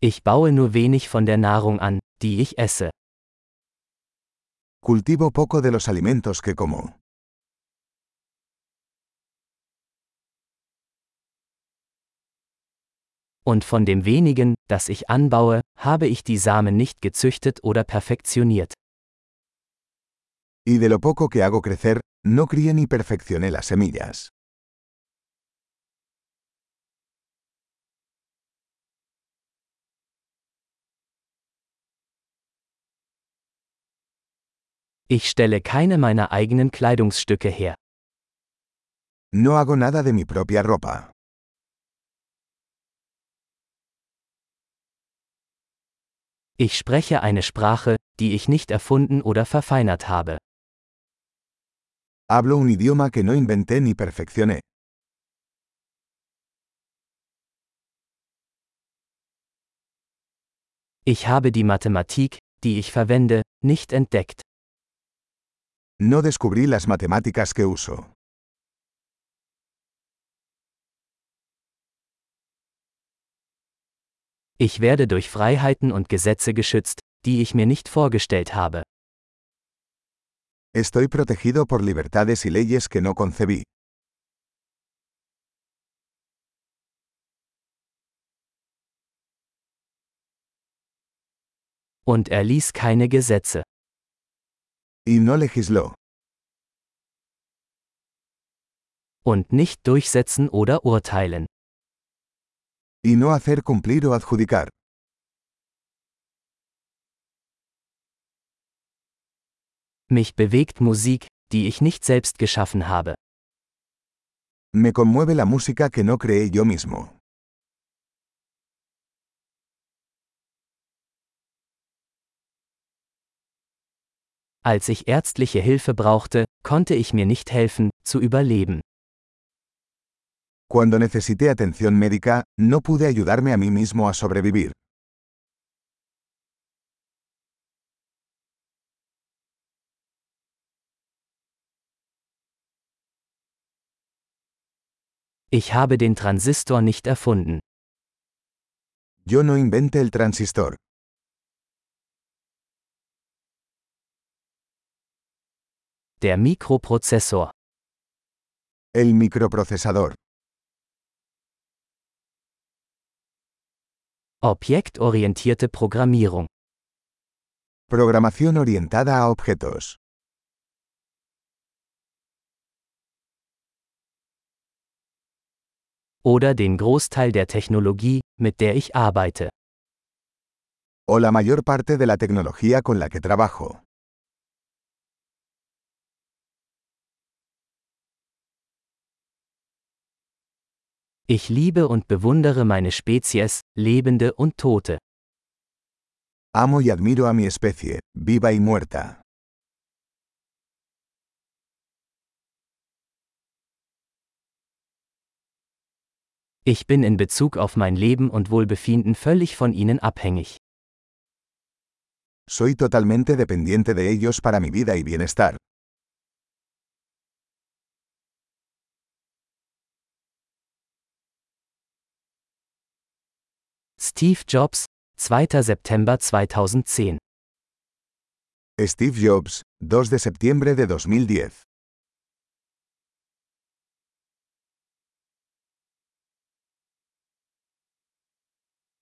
Ich baue nur wenig von der Nahrung an, die ich esse. Cultivo poco de los alimentos que como. Und von dem wenigen, das ich anbaue, habe ich die Samen nicht gezüchtet oder perfektioniert. Y de lo poco que hago crecer, no crié ni perfeccioné las semillas. Ich stelle keine meiner eigenen Kleidungsstücke her. No hago nada de mi propia ropa. Ich spreche eine Sprache, die ich nicht erfunden oder verfeinert habe. Hablo un idioma que no inventé ni perfeccioné. Ich habe die Mathematik, die ich verwende, nicht entdeckt. No descubrí las matemáticas que uso. Ich werde durch Freiheiten und Gesetze geschützt, die ich mir nicht vorgestellt habe. Estoy protegido por libertades y leyes que no concebí. Und er ließ keine Gesetze. No legisló. Und nicht durchsetzen oder urteilen. Y no hacer cumplir o adjudicar. Mich bewegt Musik, die ich nicht selbst geschaffen habe. Me conmueve la música que no creé yo mismo. Als ich ärztliche Hilfe brauchte, konnte ich mir nicht helfen, zu überleben. Cuando necesité atención médica, no pude ayudarme a mí mismo a sobrevivir. Ich habe den Transistor nicht erfunden. Yo no inventé el transistor. Der Mikroprozessor. El microprocesador. Objektorientierte Programmierung. Programación orientada a objetos. Oder den Großteil der Technologie, mit der ich arbeite. O la mayor parte de la tecnología con la que trabajo. Ich liebe und bewundere meine Spezies, Lebende und Tote. Amo y admiro a mi especie, viva y muerta. Ich bin in Bezug auf mein Leben und Wohlbefinden völlig von ihnen abhängig. Soy totalmente dependiente de ellos para mi vida y bienestar. Steve Jobs, 2. September 2010 Steve Jobs, 2 de septiembre de 2010